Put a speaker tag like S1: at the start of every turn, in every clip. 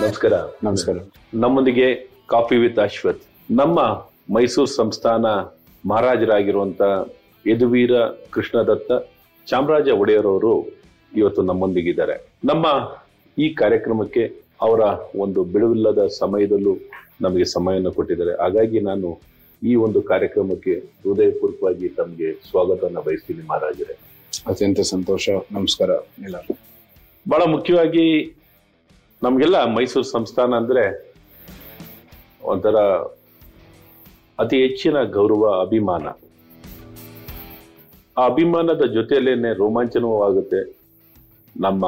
S1: ನಮಸ್ಕಾರ
S2: ನಮಸ್ಕಾರ.
S1: ನಮ್ಮೊಂದಿಗೆ ಕಾಫಿ ವಿತ್ ಅಶ್ವಥ್. ನಮ್ಮ ಮೈಸೂರು ಸಂಸ್ಥಾನ ಮಹಾರಾಜರಾಗಿರುವಂತ ಯದುವೀರ ಕೃಷ್ಣದತ್ತ ಚಾಮರಾಜ ಒಡೆಯರವರು ಇವತ್ತು ನಮ್ಮೊಂದಿಗಿದ್ದಾರೆ. ನಮ್ಮ ಈ ಕಾರ್ಯಕ್ರಮಕ್ಕೆ ಅವರ ಒಂದು ಬಿಡುವಿಲ್ಲದ ಸಮಯದಲ್ಲೂ ನಮಗೆ ಸಮಯವನ್ನು ಕೊಟ್ಟಿದ್ದಾರೆ. ಹಾಗಾಗಿ ನಾನು ಈ ಒಂದು ಕಾರ್ಯಕ್ರಮಕ್ಕೆ ಹೃದಯಪೂರ್ವಕವಾಗಿ ತಮಗೆ ಸ್ವಾಗತವನ್ನು ಬಯಸ್ತೀನಿ ಮಹಾರಾಜರೇ.
S2: ಅತ್ಯಂತ ಸಂತೋಷ. ನಮಸ್ಕಾರ ಎಲ್ಲರೂ
S1: ಬಹಳ ಮುಖ್ಯವಾಗಿ ನಮಗೆಲ್ಲ ಮೈಸೂರು ಸಂಸ್ಥಾನ ಅಂದ್ರೆ ಒಂಥರ ಅತಿ ಹೆಚ್ಚಿನ ಗೌರವ, ಅಭಿಮಾನ. ಆ ಅಭಿಮಾನದ ಜೊತೆಯಲ್ಲೇನೆ ರೋಮಾಂಚನವೂ ಆಗುತ್ತೆ. ನಮ್ಮ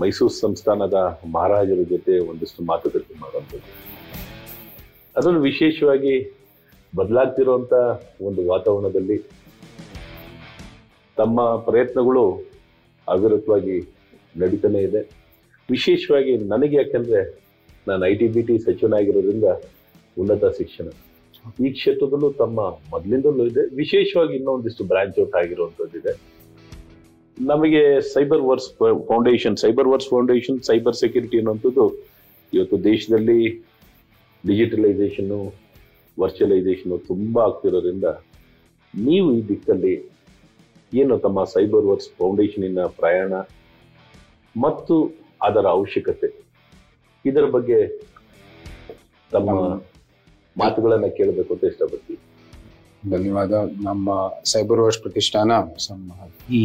S1: ಮೈಸೂರು ಸಂಸ್ಥಾನದ ಮಹಾರಾಜರ ಜೊತೆ ಒಂದಿಷ್ಟು ಮಾತುಕತೆ ಮಾಡುವಂಥದ್ದು. ಅದನ್ನು ವಿಶೇಷವಾಗಿ ಬದಲಾಗ್ತಿರುವಂಥ ಒಂದು ವಾತಾವರಣದಲ್ಲಿ ತಮ್ಮ ಪ್ರಯತ್ನಗಳು ಅವಿರತವಾಗಿ ನಡೀತಾನೆ ಇದೆ. ವಿಶೇಷವಾಗಿ ನನಗೆ ಯಾಕಂದರೆ ನಾನು ಐ ಟಿ ಬಿ ಟಿ ಸಚಿವನಾಗಿರೋದ್ರಿಂದ ಉನ್ನತ ಶಿಕ್ಷಣ. ಈ ಕ್ಷೇತ್ರದಲ್ಲೂ ತಮ್ಮ ಮೊದಲಿಂದಲೂ ಇದೆ. ವಿಶೇಷವಾಗಿ ಇನ್ನೊಂದಿಷ್ಟು ಬ್ರಾಂಚ್ ಔಟ್ ಆಗಿರುವಂಥದ್ದಿದೆ ನಮಗೆ Cyber Verse Foundation, Cyber Verse Foundation, cyber security ಅನ್ನುವಂಥದ್ದು ಇವತ್ತು ದೇಶದಲ್ಲಿ ಡಿಜಿಟಲೈಸೇಷನ್ನು, ವರ್ಚುವಲೈಸೇಷನ್ನು ತುಂಬ ಆಗ್ತಿರೋದ್ರಿಂದ ನೀವು ಈ ದಿಕ್ಕಲ್ಲಿ ಏನು ತಮ್ಮ ಸೈಬರ್ ವರ್ಕ್ಸ್ ಫೌಂಡೇಶನಿನ ಪ್ರಯಾಣ ಮತ್ತು ಅದರ ಅವಶ್ಯಕತೆ. ಇದರ ಬಗ್ಗೆ ತಮ್ಮ ಮಾತುಗಳನ್ನ ಕೇಳಬೇಕು ಅಂತ ಇಷ್ಟಪಡ್ತೀವಿ
S2: ಧನ್ಯವಾದ. ನಮ್ಮ ಸೈಬರ್ ವರ್ಕ್ಸ್ ಪ್ರತಿಷ್ಠಾನ ಈ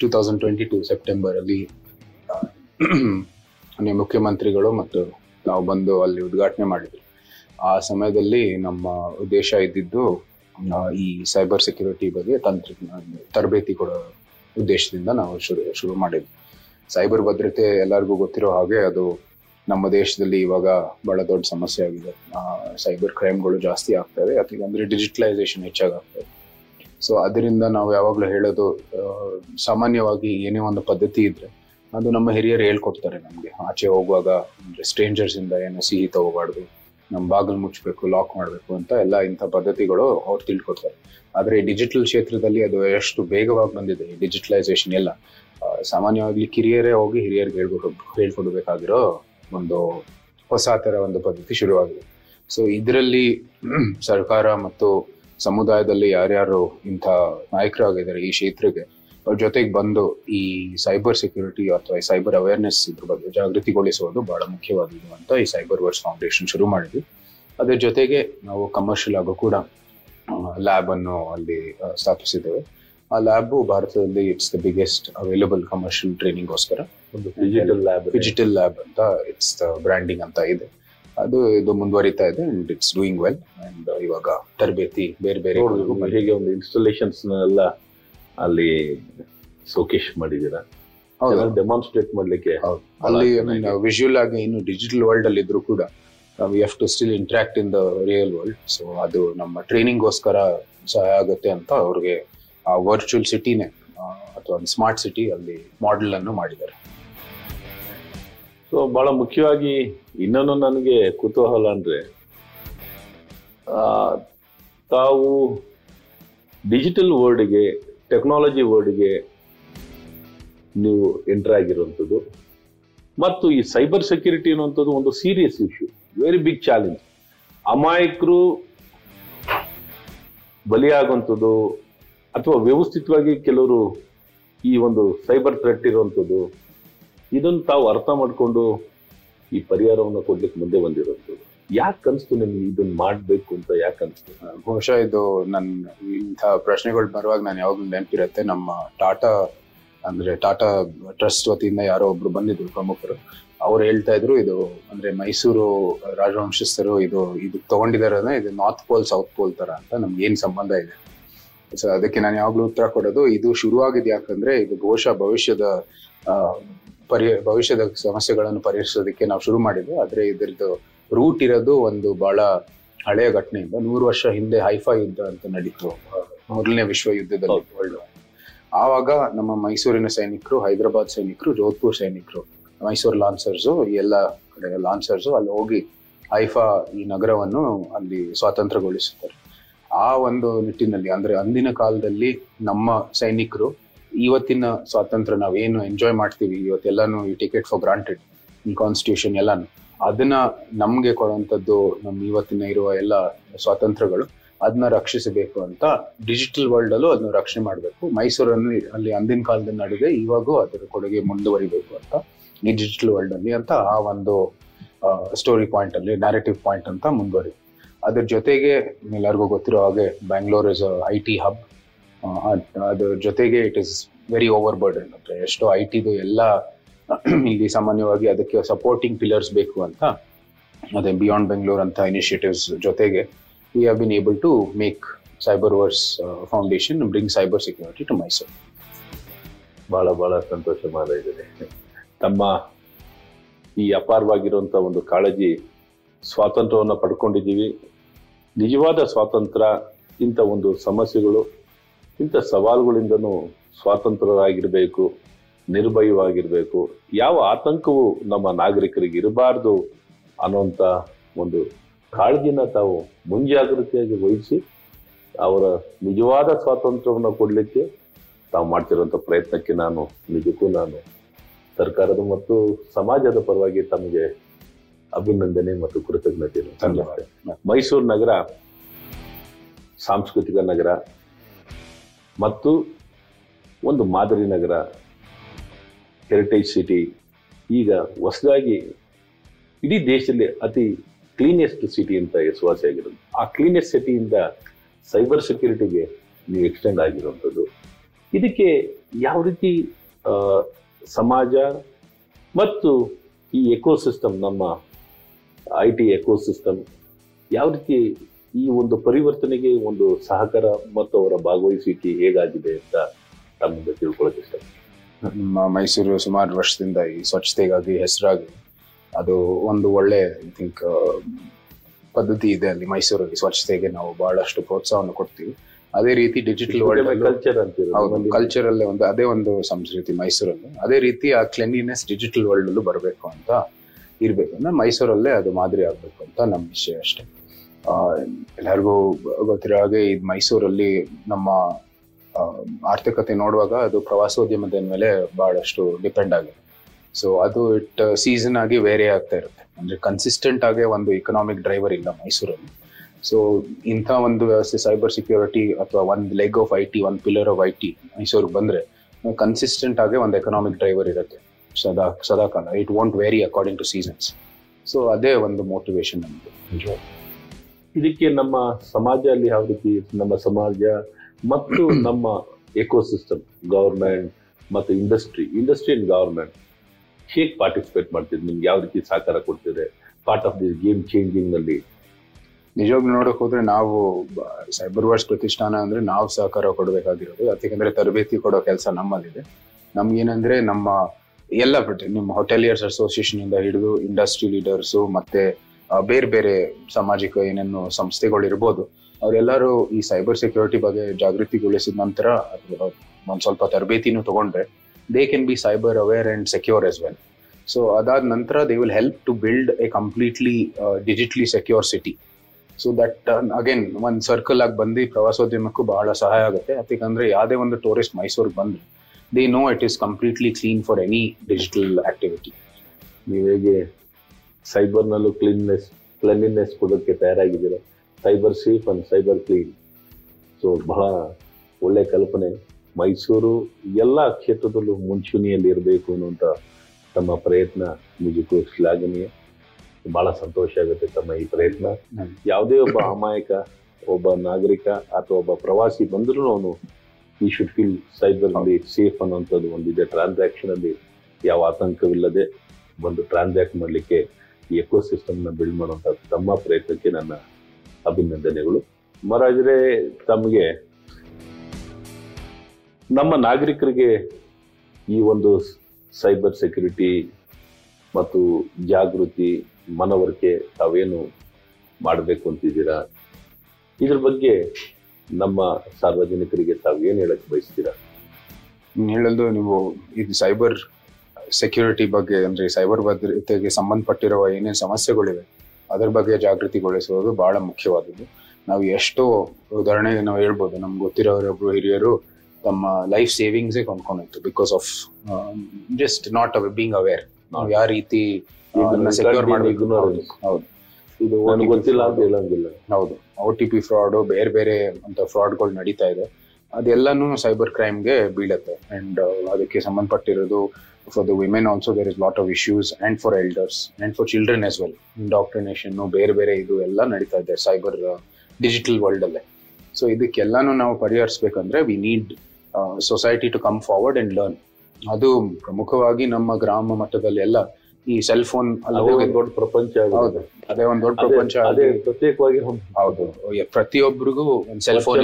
S2: two thousand twenty two September ಅಲ್ಲಿ ಮುಖ್ಯಮಂತ್ರಿಗಳು ಮತ್ತು ನಾವು ಬಂದು ಅಲ್ಲಿ ಉದ್ಘಾಟನೆ ಮಾಡಿದ್ವಿ ಆ ಸಮಯದಲ್ಲಿ ನಮ್ಮ ಉದ್ದೇಶ ಇದ್ದಿದ್ದು ಈ ಸೈಬರ್ ಸೆಕ್ಯೂರಿಟಿ ಬಗ್ಗೆ ತಂತ್ರಜ್ಞಾನ, ತರಬೇತಿ ಕೊಡೋ ಉದ್ದೇಶದಿಂದ ನಾವು ಶುರು ಶುರು ಮಾಡಿದ್ವಿ. ಸೈಬರ್ ಭದ್ರತೆ ಎಲ್ಲರಿಗೂ ಗೊತ್ತಿರೋ ಹಾಗೆ ಅದು ನಮ್ಮ ದೇಶದಲ್ಲಿ ಇವಾಗ ಬಹಳ ದೊಡ್ಡ ಸಮಸ್ಯೆ ಆಗಿದೆ. ಸೈಬರ್ ಕ್ರೈಮ್ಗಳು ಜಾಸ್ತಿ ಆಗ್ತವೆ ಅದಕ್ಕೆ ಅಂದ್ರೆ ಡಿಜಿಟಲೈಸೇಷನ್ ಹೆಚ್ಚಾಗ್ತದೆ ಸೊ ಅದರಿಂದ ನಾವು ಯಾವಾಗಲೂ ಹೇಳೋದು ಸಾಮಾನ್ಯವಾಗಿ ಏನೇ ಒಂದು ಪದ್ಧತಿ ಇದ್ರೆ ಅದು ನಮ್ಮ ಹಿರಿಯರು ಹೇಳ್ಕೊಡ್ತಾರೆ ನಮಗೆ. ಆಚೆ ಹೋಗುವಾಗ ಸ್ಟ್ರೇಂಜರ್ಸ್ ಇಂದ ಏನೋ ಸಿಹಿ ತಗೋಬಾರ್ದು ನಮ್ಮ ಬಾಗಿಲು ಮುಚ್ಚಬೇಕು ಲಾಕ್ ಮಾಡಬೇಕು ಅಂತ ಎಲ್ಲ ಇಂಥ ಪದ್ಧತಿಗಳು ಅವ್ರು ತಿಳ್ಕೊಡ್ತಾರೆ. ಆದರೆ ಡಿಜಿಟಲ್ ಕ್ಷೇತ್ರದಲ್ಲಿ ಅದು ಎಷ್ಟು ಬೇಗವಾಗಿ ಬಂದಿದೆ ಡಿಜಿಟಲೈಸೇಷನ್ ಎಲ್ಲ ಸಾಮಾನ್ಯವಾಗಿ ಕಿರಿಯರೇ ಹೋಗಿ ಹಿರಿಯರಿಗೆ ಹೇಳ್ಕೊಡು, ಹೇಳ್ಕೊಡ್ಬೇಕಾಗಿರೋ ಒಂದು ಹೊಸ ಥರ ಒಂದು ಪದ್ಧತಿ ಶುರುವಾಗಿದೆ. ಸೊ ಇದರಲ್ಲಿ ಸರ್ಕಾರ ಮತ್ತು ಸಮುದಾಯದಲ್ಲಿ ಯಾರ್ಯಾರು ಇಂಥ ನಾಯಕರಾಗಿದ್ದಾರೆ ಈ ಕ್ಷೇತ್ರಕ್ಕೆ ಜೊತೆಗೆ ಬಂದು ಈ ಸೈಬರ್ ಸೆಕ್ಯೂರಿಟಿ ಅಥವಾ ಈ ಸೈಬರ್ ಅವೇರ್ನೆಸ್ ಇದ್ರ ಬಗ್ಗೆ ಜಾಗೃತಿಗೊಳಿಸುವುದು ಬಹಳ ಮುಖ್ಯವಾದದ್ದು ಅಂತ ಈ ಸೈಬರ್ ವರ್ಡ್ಸ್ ಫೌಂಡೇಶನ್ ಶುರು ಮಾಡಿದ್ವಿ. ಅದ್ರ ಜೊತೆಗೆ ನಾವು ಕಮರ್ಷಿಯಲ್ ಆಗು ಕೂಡ ಲ್ಯಾಬ್ ಅನ್ನು ಅಲ್ಲಿ ಸ್ಥಾಪಿಸಿದ್ದೇವೆ. ಆ ಲ್ಯಾಬ್ ಭಾರತದಲ್ಲಿ it's the biggest available commercial ಟ್ರೈನಿಂಗ್ಗೋಸ್ಕರ
S1: ಒಂದು ಡಿಜಿಟಲ್ ಲ್ಯಾಬ್
S2: ಡಿಜಿಟಲ್ ಲ್ಯಾಬ್ ಅಂತ ಇಟ್ಸ್ ಬ್ರ್ಯಾಂಡಿಂಗ್ ಅಂತ ಇದೆ. ಅದು ಇದು ಮುಂದುವರಿತಾ ಇದೆ and it's doing well and ಇವಾಗ ತರಬೇತಿ ಬೇರೆ ಬೇರೆ
S1: ಹೇಗೆ ಒಂದು ಇನ್ಸ್ಟಾಲೇಷನ್ಸ್ ಎಲ್ಲ ಅಲ್ಲಿ ಸೋಕೇಶ್ ಮಾಡಿದ್ದೀರಾ?
S2: ಹೌದು.
S1: ಡೆಮಾನ್ಸ್ಟ್ರೇಟ್ ಮಾಡ್ಲಿಕ್ಕೆ.
S2: ಅಲ್ಲಿ ವಿಜುವಲ್ ಆಗಿ ಇನ್ನು ಡಿಜಿಟಲ್ ವರ್ಲ್ಡ್ ಅಲ್ಲಿ ಇದ್ರು ಕೂಡ we have to still interact in the real world so ಅದು ನಮ್ಮ ಟ್ರೈನಿಂಗ್ ಗೋಸ್ಕರ ಸಹಾಯ ಆಗುತ್ತೆ ಅಂತ ಅವ್ರಿಗೆ ಆ ವರ್ಚುವಲ್ ಸಿಟಿನೇ ಅಥವಾ ಸ್ಮಾರ್ಟ್ ಸಿಟಿ ಅಲ್ಲಿ ಮಾಡೆಲ್ ಅನ್ನು ಮಾಡಿದ್ದಾರೆ.
S1: ಸೊ ಬಹಳ ಮುಖ್ಯವಾಗಿ ಇನ್ನೊಂದು ನನಗೆ ಕುತೂಹಲ ಅಂದ್ರೆ ತಾವು ಡಿಜಿಟಲ್ ವರ್ಡ್ಗೆ ಟೆಕ್ನಾಲಜಿ ವರ್ಡ್ಗೆ ನೀವು ಎಂಟರ್ ಆಗಿರುವಂಥದ್ದು. ಮತ್ತು ಈ ಸೈಬರ್ ಸೆಕ್ಯೂರಿಟಿ ಅನ್ನುವಂಥದ್ದು ಒಂದು serious issue very big challenge ಅಮಾಯಕರು ಬಲಿಯಾಗುವಂಥದ್ದು ಅಥವಾ ವ್ಯವಸ್ಥಿತವಾಗಿ ಕೆಲವರು ಈ ಒಂದು ಸೈಬರ್ ಥ್ರೆಟ್ ಇರುವಂಥದ್ದು, ಇದನ್ನು ತಾವು ಅರ್ಥ ಮಾಡಿಕೊಂಡು ಈ ಪರಿಹಾರವನ್ನು ಕೊಡ್ಲಿಕ್ಕೆ ಮುಂದೆ ಬಂದಿರುವಂಥದ್ದು. ಯಾಕೆ ಕನಸ್ತು ನಿಮ್ಗೆ ಇದನ್ನ ಮಾಡ್ಬೇಕು ಅಂತ ಯಾಕೆ ಅನ್ಸ್ತು?
S2: ಬಹುಶಃ ಇದು ನನ್ನ ಇಂಥ ಪ್ರಶ್ನೆಗಳು ಬರುವಾಗ ನಾನು ಯಾವಾಗಲೂ ನೆನಪಿರುತ್ತೆ. ನಮ್ಮ ಟಾಟಾ ಅಂದ್ರೆ ಟಾಟಾ ಟ್ರಸ್ಟ್ ವತಿಯಿಂದ ಯಾರೋ ಒಬ್ರು ಬಂದಿದ್ರು ಪ್ರಮುಖರು. ಅವ್ರು ಹೇಳ್ತಾ ಇದ್ರು ಇದು ಅಂದ್ರೆ ಮೈಸೂರು ರಾಜವಂಶಸ್ಥರು ಇದು ಇದು ತಗೊಂಡಿದಾರೆ ಇದು ನಾರ್ತ್ ಪೋಲ್ ಸೌತ್ ಪೋಲ್ ತರ ಅಂತ ನಮ್ಗೆ ಏನ್ ಸಂಬಂಧ ಇದೆ. ಸೊ ಅದಕ್ಕೆ ನಾನು ಯಾವಾಗ್ಲೂ ಉತ್ತರ ಕೊಡೋದು, ಇದು ಶುರುವಾಗಿದೆ ಯಾಕಂದ್ರೆ ಇದು ಬಹುಶಃ ಭವಿಷ್ಯದ ಪರಿ, ಭವಿಷ್ಯದ ಸಮಸ್ಯೆಗಳನ್ನು ಪರಿಹರಿಸೋದಕ್ಕೆ ನಾವು ಶುರು ಮಾಡಿದ್ವಿ. ಆದ್ರೆ ಇದ್ರದ್ದು ರೂಟ್ ಇರೋದು ಒಂದು ಬಹಳ ಹಳೆಯ ಘಟನೆಯಿಂದ ನೂರು ವರ್ಷ ಹಿಂದೆ ಹೈಫಾ ಯುದ್ಧ ಅಂತ ನಡೀತು ಮೊದಲನೇ ವಿಶ್ವ ಯುದ್ಧದಲ್ಲಿ ವರ್ಲ್ಡ್ ಆವಾಗ ನಮ್ಮ ಮೈಸೂರಿನ ಸೈನಿಕರು ಹೈದರಾಬಾದ್ ಸೈನಿಕರು ಜೋಧ್ಪುರ್ ಸೈನಿಕರು ಮೈಸೂರು ಲಾನ್ಸರ್ಸು ಎಲ್ಲ ಕಡೆ ಲಾನ್ಸರ್ಸು ಅಲ್ಲಿ ಹೋಗಿ ಹೈಫಾ ಈ ನಗರವನ್ನು ಅಲ್ಲಿ ಸ್ವಾತಂತ್ರ್ಯಗೊಳಿಸುತ್ತಾರೆ. ಆ ಒಂದು ನಿಟ್ಟಿನಲ್ಲಿ ಅಂದ್ರೆ ಅಂದಿನ ಕಾಲದಲ್ಲಿ ನಮ್ಮ ಸೈನಿಕರು ಇವತ್ತಿನ ಸ್ವಾತಂತ್ರ್ಯ ನಾವೇನು ಎಂಜಾಯ್ ಮಾಡ್ತೀವಿ ಇವತ್ತೆಲ್ಲಾನು ಈ ಟಿಕೆಟ್ ಫಾರ್ ಗ್ರಾಂಟೆಡ್ ಈ ಕಾನ್ಸ್ಟಿಟ್ಯೂಷನ್ ಎಲ್ಲಾನು. ಅದನ್ನ ನಮ್ಗೆ ಕೊಡುವಂಥದ್ದು ನಮ್ಮ ಇವತ್ತಿನ ಇರುವ ಎಲ್ಲ ಸ್ವಾತಂತ್ರ್ಯಗಳು ಅದನ್ನ ರಕ್ಷಿಸಬೇಕು ಅಂತ ಡಿಜಿಟಲ್ ವರ್ಲ್ಡ್ ಅಲ್ಲೂ ಅದನ್ನ ರಕ್ಷಣೆ ಮಾಡಬೇಕು. ಮೈಸೂರಲ್ಲಿ ಅಲ್ಲಿ ಅಂದಿನ ಕಾಲದ ನಡುವೆ ಇವಾಗೂ ಅದರ ಕೊಡುಗೆ ಮುಂದುವರಿಬೇಕು ಅಂತ ಈ ಡಿಜಿಟಲ್ ವರ್ಲ್ಡ್ ಅಲ್ಲಿ ಅಂತ ಆ ಒಂದು ಸ್ಟೋರಿ ಪಾಯಿಂಟ್ ಅಲ್ಲಿ ನ್ಯಾರೇಟಿವ್ ಪಾಯಿಂಟ್ ಅಂತ ಮುಂದುವರಿ ಅದ್ರ ಜೊತೆಗೆ ಎಲ್ಲರಿಗೂ ಗೊತ್ತಿರೋ ಹಾಗೆ Bangalore is I T hub ಅದ್ರ ಜೊತೆಗೆ it is very over burden ಅಂದ್ರೆ ಎಷ್ಟೋ ಐ ಟಿದು ಎಲ್ಲ ಇಲ್ಲಿ ಸಾಮಾನ್ಯವಾಗಿ ಅದಕ್ಕೆ ಸಪೋರ್ಟಿಂಗ್ ಪಿಲ್ಲರ್ಸ್ ಬೇಕು ಅಂತ. ಅದೇ ಬಿಯಾಂಡ್ ಬೆಂಗಳೂರು ಅಂತ ಇನಿಷಿಯೇಟಿವ್ಸ್ ಜೊತೆಗೆ we have been able to make Cyber Verse Foundation bring cyber security to Mysuru
S1: ಬಹಳ ಬಹಳ ಸಂತೋಷ ಮಾಡಿದ್ದೇನೆ ತಮ್ಮ ಈ ಅಪಾರವಾಗಿರುವಂತ ಒಂದು ಕಾಳಜಿ, ಸ್ವಾತಂತ್ರ್ಯವನ್ನು ಪಡ್ಕೊಂಡಿದ್ದೀವಿ. ನಿಜವಾದ ಸ್ವಾತಂತ್ರ್ಯ, ಇಂಥ ಒಂದು ಸಮಸ್ಯೆಗಳು, ಇಂಥ ಸವಾಲುಗಳಿಂದನೂ ಸ್ವಾತಂತ್ರ್ಯರಾಗಿರ್ಬೇಕು. ನಿರ್ಭಯವಾಗಿರ್ಬೇಕು ಯಾವ ಆತಂಕವು ನಮ್ಮ ನಾಗರಿಕರಿಗೆ ಇರಬಾರ್ದು ಅನ್ನೋಂಥ ಒಂದು ಕಾಳಜಿನ ತಾವು ಮುಂಜಾಗ್ರತೆಯಾಗಿ ವಹಿಸಿ ಅವರ ನಿಜವಾದ ಸ್ವಾತಂತ್ರ್ಯವನ್ನು ಕೊಡಲಿಕ್ಕೆ ತಾವು ಮಾಡ್ತಿರುವಂಥ ಪ್ರಯತ್ನಕ್ಕೆ ನಾನು ನಿಜಕ್ಕೂ ನಾನು ಸರ್ಕಾರದ ಮತ್ತು ಸಮಾಜದ ಪರವಾಗಿ ತಮಗೆ ಅಭಿನಂದನೆ ಮತ್ತು ಕೃತಜ್ಞತೆ
S2: ಧನ್ಯವಾದ.
S1: ಮೈಸೂರು ನಗರ ಸಾಂಸ್ಕೃತಿಕ ನಗರ ಮತ್ತು ಒಂದು ಮಾದರಿ ನಗರ ಹೆರಿಟೇಜ್ ಸಿಟಿ ಈಗ ಹೊಸದಾಗಿ ಇಡೀ ದೇಶದಲ್ಲಿ ಅತಿ ಕ್ಲೀನೆಸ್ಟ್ ಸಿಟಿ ಅಂತ ಹೆಸರುವಾಸಿಯಾಗಿರೋದು ಆ ಕ್ಲೀನೆಸ್ಟ್ ಸಿಟಿಯಿಂದ ಸೈಬರ್ ಸೆಕ್ಯೂರಿಟಿಗೆ ನೀವು ಎಕ್ಸ್ಟೆಂಡ್ ಆಗಿರುವಂಥದ್ದು. ಇದಕ್ಕೆ ಯಾವ ರೀತಿ ಸಮಾಜ ಮತ್ತು ಈ ಎಕೋಸಿಸ್ಟಮ್ ನಮ್ಮ ಐ ಟಿ ಎಕೋಸಿಸ್ಟಮ್ ಯಾವ ರೀತಿ ಈ ಒಂದು ಪರಿವರ್ತನೆಗೆ ಒಂದು ಸಹಕಾರ ಮತ್ತು ಅವರ ಭಾಗವಹಿಸುವಿಕೆ ಹೇಗಾಗಿದೆ ಅಂತ ತಮ್ಮಿಂದ ತಿಳ್ಕೊಳ್ಳೋಕೆ ಇಷ್ಟ
S2: ನಮ್ಮ ಮೈಸೂರು ಸುಮಾರು ವರ್ಷದಿಂದ ಈ ಸ್ವಚ್ಛತೆಗಾಗಿ ಹೆಸರಾಗಿ ಅದು ಒಂದು ಒಳ್ಳೆ ಐ ಥಿಂಕ್ ಪದ್ಧತಿ ಇದೆ ಅಲ್ಲಿ ಮೈಸೂರಲ್ಲಿ ಸ್ವಚ್ಛತೆಗೆ ನಾವು ಬಹಳಷ್ಟು ಪ್ರೋತ್ಸಾಹವನ್ನು ಕೊಡ್ತೀವಿ. ಅದೇ ರೀತಿ ಡಿಜಿಟಲ್ ವರ್ಲ್ಡ್
S1: ಕಲ್ಚರ್
S2: ಅಲ್ಲೇ ಒಂದು ಅದೇ ಒಂದು ಸಂಸ್ಕೃತಿ ಮೈಸೂರಲ್ಲಿ. ಅದೇ ರೀತಿ ಆ ಕ್ಲೆನ್ಲಿನೆಸ್ ಡಿಜಿಟಲ್ ವರ್ಲ್ಡ್ ಅಲ್ಲೂ ಬರಬೇಕು ಅಂತ ಇರ್ಬೇಕು. ಅಂದ್ರೆ ಮೈಸೂರಲ್ಲೇ ಅದು ಮಾದರಿ ಆಗ್ಬೇಕು ಅಂತ ನಮ್ಮ ವಿಷಯ ಅಷ್ಟೇ. ಎಲ್ಲರಿಗೂ ಗೊತ್ತಿರೋ ಹಾಗೆ ಇದು ಮೈಸೂರಲ್ಲಿ ನಮ್ಮ ಆರ್ಥಿಕತೆ ನೋಡುವಾಗ ಅದು ಪ್ರವಾಸೋದ್ಯಮದ ಮೇಲೆ ಬಹಳಷ್ಟು ಡಿಪೆಂಡ್ ಆಗಿದೆ. ಸೊ ಅದು ಇಟ್ ಸೀಸನ್ ಆಗಿ ವೇರಿ ಆಗ್ತಾ ಇರುತ್ತೆ. ಅಂದ್ರೆ ಕನ್ಸಿಸ್ಟೆಂಟ್ ಆಗಿ ಒಂದು ಇಕನಾಮಿಕ್ ಡ್ರೈವರ್ ಇಲ್ಲ ಮೈಸೂರಲ್ಲಿ. ಸೊ ಇಂಥ ಒಂದು ವ್ಯವಸ್ಥೆ ಸೈಬರ್ ಸೆಕ್ಯೂರಿಟಿ ಅಥವಾ ಒಂದು ಲೆಗ್ ಆಫ್ ಐ ಟಿ ಒಂದು ಪಿಲ್ಲರ್ ಆಫ್ ಐ ಟಿ ಮೈಸೂರಿಗೆ ಬಂದ್ರೆ ಕನ್ಸಿಸ್ಟೆಂಟ್ ಆಗಿ ಒಂದು ಎಕನಾಮಿಕ್ ಡ್ರೈವರ್ ಇರುತ್ತೆ. ಸದಾ, ಸದಾಕಾಲ. It want vary according to seasons so ಅದೇ ಒಂದು ಮೋಟಿವೇಶನ್ ನಮ್ದು.
S1: ಇದಕ್ಕೆ ನಮ್ಮ ಸಮಾಜ ಅಲ್ಲಿ ಯಾವ ರೀತಿ ನಮ್ಮ ಸಮಾಜ ಮತ್ತು ನಮ್ಮ ಎಕೋಸಿಸ್ಟಮ್ ಗವರ್ಮೆಂಟ್ ಮತ್ತು ಇಂಡಸ್ಟ್ರಿ ಇಂಡಸ್ಟ್ರಿ ಅಂಡ್ ಗವರ್ಮೆಂಟ್ ಹೇಗೆ ಪಾರ್ಟಿಸಿಪೇಟ್ ಮಾಡ್ತಿದ್ರು ನಿಮ್ಗೆ ಯಾವ ರೀತಿ ಸಹಕಾರ ಕೊಡ್ತಿದೆ? ಪಾರ್ಟ್ ಆಫ್ ದಿಸ್ ಗೇಮ್ ಚೇಂಜಿಂಗ್ನಲ್ಲಿ.
S2: ನಿಜವಾಗ್ಲೂ ನೋಡಕ್ ಹೋದ್ರೆ ನಾವು ಸೈಬರ್ ವರ್ಷ ಪ್ರತಿಷ್ಠಾನ ಅಂದ್ರೆ ನಾವು ಸಹಕಾರ ಕೊಡಬೇಕಾಗಿರೋದು. ಯಾಕೆಂದ್ರೆ ತರಬೇತಿ ಕೊಡೋ ಕೆಲಸ ನಮ್ಮಲ್ಲಿದೆ. ನಮ್ಗೇನಂದ್ರೆ ನಮ್ಮ ಎಲ್ಲ ನಿಮ್ಮ ಹೋಟೆಲಿಯರ್ಸ್ ಅಸೋಸಿಯೇಷನ್ ಇಂದ ಹಿಡಿದು ಇಂಡಸ್ಟ್ರಿ ಲೀಡರ್ಸು ಮತ್ತೆ ಬೇರೆ ಬೇರೆ ಸಾಮಾಜಿಕ ಏನೇನು ಸಂಸ್ಥೆಗಳು ಇರ್ಬೋದು ಅವರೆಲ್ಲರೂ ಈ ಸೈಬರ್ ಸೆಕ್ಯೂರಿಟಿ ಬಗ್ಗೆ ಜಾಗೃತಿಗೊಳಿಸಿದ ನಂತರ ಒಂದು ಸ್ವಲ್ಪ ತರಬೇತಿನೂ ತಗೊಂಡ್ರೆ they can be cyber aware and secure as well so ಅದಾದ ನಂತರ they will help to build a completely digitally secure city so that again ಒಂದು ಸರ್ಕಲ್ ಆಗಿ ಬಂದು ಪ್ರವಾಸೋದ್ಯಮಕ್ಕೂ ಬಹಳ ಸಹಾಯ ಆಗುತ್ತೆ. ಯಾಕಂದ್ರೆ ಯಾವುದೇ ಒಂದು ಟೂರಿಸ್ಟ್ ಮೈಸೂರಿಗೆ ಬಂದ್ರೆ they know it is completely clean for any digital activity
S1: ನೀವು ಹೇಗೆ ಸೈಬರ್ನಲ್ಲೂ ಕ್ಲೀನ್ನೆಸ್ ಕ್ಲೆನ್ಲಿನೆಸ್ ಕೊಡೋಕ್ಕೆ ತಯಾರಾಗಿದ್ದೀರಾ? Cyber safe and cyber clean so ಬಹಳ ಒಳ್ಳೆ ಕಲ್ಪನೆ. ಮೈಸೂರು ಎಲ್ಲ ಕ್ಷೇತ್ರದಲ್ಲೂ ಮುಂಚೂಣಿಯಲ್ಲಿ ಇರಬೇಕು ಅನ್ನುವಂಥ ತಮ್ಮ ಪ್ರಯತ್ನ ನಿಜಕ್ಕೂ ಶ್ಲಾಘನೀಯ ಬಹಳ ಸಂತೋಷ ಆಗುತ್ತೆ ತಮ್ಮ ಈ ಪ್ರಯತ್ನ. ಯಾವುದೇ ಒಬ್ಬ ಅಮಾಯಕ, ಒಬ್ಬ ನಾಗರಿಕ ಅಥವಾ ಒಬ್ಬ ಪ್ರವಾಸಿ ಬಂದರೂ ಅವನು ಈ ಶುಡ್ ಫೀಲ್ ಸೈಬರ್ ಅಲ್ಲಿ ಸೇಫ್ ಅನ್ನುವಂಥದ್ದು ಒಂದಿದೆ ಟ್ರಾನ್ಸಾಕ್ಷನ್ ಅಲ್ಲಿ ಯಾವ ಆತಂಕವಿಲ್ಲದೆ ಒಂದು ಟ್ರಾನ್ಸಾಕ್ಟ್ ಮಾಡಲಿಕ್ಕೆ ಎಕೋ ಸಿಸ್ಟಮ್ನ ಬಿಲ್ಡ್ ಮಾಡುವಂಥ ತಮ್ಮ ಪ್ರಯತ್ನಕ್ಕೆ ನನ್ನ ಅಭಿನಂದನೆಗಳು. ಮಹಾರಾಜರೇ, ತಮಗೆ ನಮ್ಮ ನಾಗರಿಕರಿಗೆ ಈ ಒಂದು ಸೈಬರ್ ಸೆಕ್ಯೂರಿಟಿ ಮತ್ತು ಜಾಗೃತಿ, ಮನವರಿಕೆ ತಾವೇನು ಮಾಡಬೇಕು ಅಂತಿದ್ದೀರಾ? ಇದ್ರ ಬಗ್ಗೆ ನಮ್ಮ ಸಾರ್ವಜನಿಕರಿಗೆ ತಾವು ಏನು ಹೇಳಕ್ ಬಯಸ್ತೀರಾ?
S2: ಹೇಳೋದು ನೀವು ಇದು ಸೈಬರ್ ಸೆಕ್ಯೂರಿಟಿ ಬಗ್ಗೆ, ಅಂದ್ರೆ ಸೈಬರ್ ಭದ್ರತೆಗೆ ಸಂಬಂಧಪಟ್ಟಿರುವ ಏನೇನು ಸಮಸ್ಯೆಗಳಿವೆ ಅದರ ಬಗ್ಗೆ ಜಾಗೃತಿಗೊಳಿಸುವುದು ಬಹಳ ಮುಖ್ಯವಾದದ್ದು ನಾವು ಎಷ್ಟೋ ಉದಾಹರಣೆಗೆ ನಾವು ಹೇಳ್ಬೋದು. ನಮ್ಗೆ ಗೊತ್ತಿರೋರೊಬ್ರು ಹಿರಿಯರು ತಮ್ಮ ಲೈಫ್ ಸೇವಿಂಗ್ಸೇ ಕೊಂಡ್ಕೊಂಡಿತ್ತು because of just not being aware ನಾವು ಯಾವ ರೀತಿ ಸೆಕ್ಯೂರ್ ಮಾಡಬೇಕು. ಹೌದು
S1: ಇದು ಗೊತ್ತಿಲ್ಲ ಅಂತ ಹೇಳಂಗಿಲ್ಲ.
S2: ಹೌದು. ಒ ಟಿ ಪಿ ಫ್ರಾಡ್ ಬೇರೆ ಬೇರೆ ಅಂತ ಫ್ರಾಡ್ಗಳು ನಡೀತಾ ಇದೆ. ಅದೆಲ್ಲಾನು ಸೈಬರ್ ಕ್ರೈಮ್ಗೆ ಬೀಳತ್ತೆ. ಅಂಡ್ ಅದಕ್ಕೆ ಸಂಬಂಧಪಟ್ಟಿರೋದು for the women also there is lot of issues and for elders and for children as well indoctrination ಬೇರೆ ಬೇರೆ ಇದು ಎಲ್ಲ ನಡೀತಾ ಇದೆ ಸೈಬರ್ ಡಿಜಿಟಲ್ ವರ್ಲ್ಡ್ ಅಲ್ಲೇ. ಸೊ ಇದಕ್ಕೆಲ್ಲಾನು ನಾವು ಪರಿಹರಿಸ್ಬೇಕಂದ್ರೆ we need society to come forward and learn ಅದು ಪ್ರಮುಖವಾಗಿ ನಮ್ಮ ಗ್ರಾಮ ಮಟ್ಟದಲ್ಲಿ ಎಲ್ಲ ಈ ಸೆಲ್ ಫೋನ್ ಅಲ್ಲಿ
S1: ಅದೇ ದೊಡ್ಡ ಪ್ರಪಂಚ.
S2: ಅದೇ ಒಂದು ದೊಡ್ಡ ಪ್ರಪಂಚ
S1: ಅದೇ ಪ್ರತ್ಯೇಕವಾಗಿ
S2: ಹೌದು. ಪ್ರತಿಯೊಬ್ಬರಿಗೂ ಒಂದು ಸೆಲ್ ಫೋನ್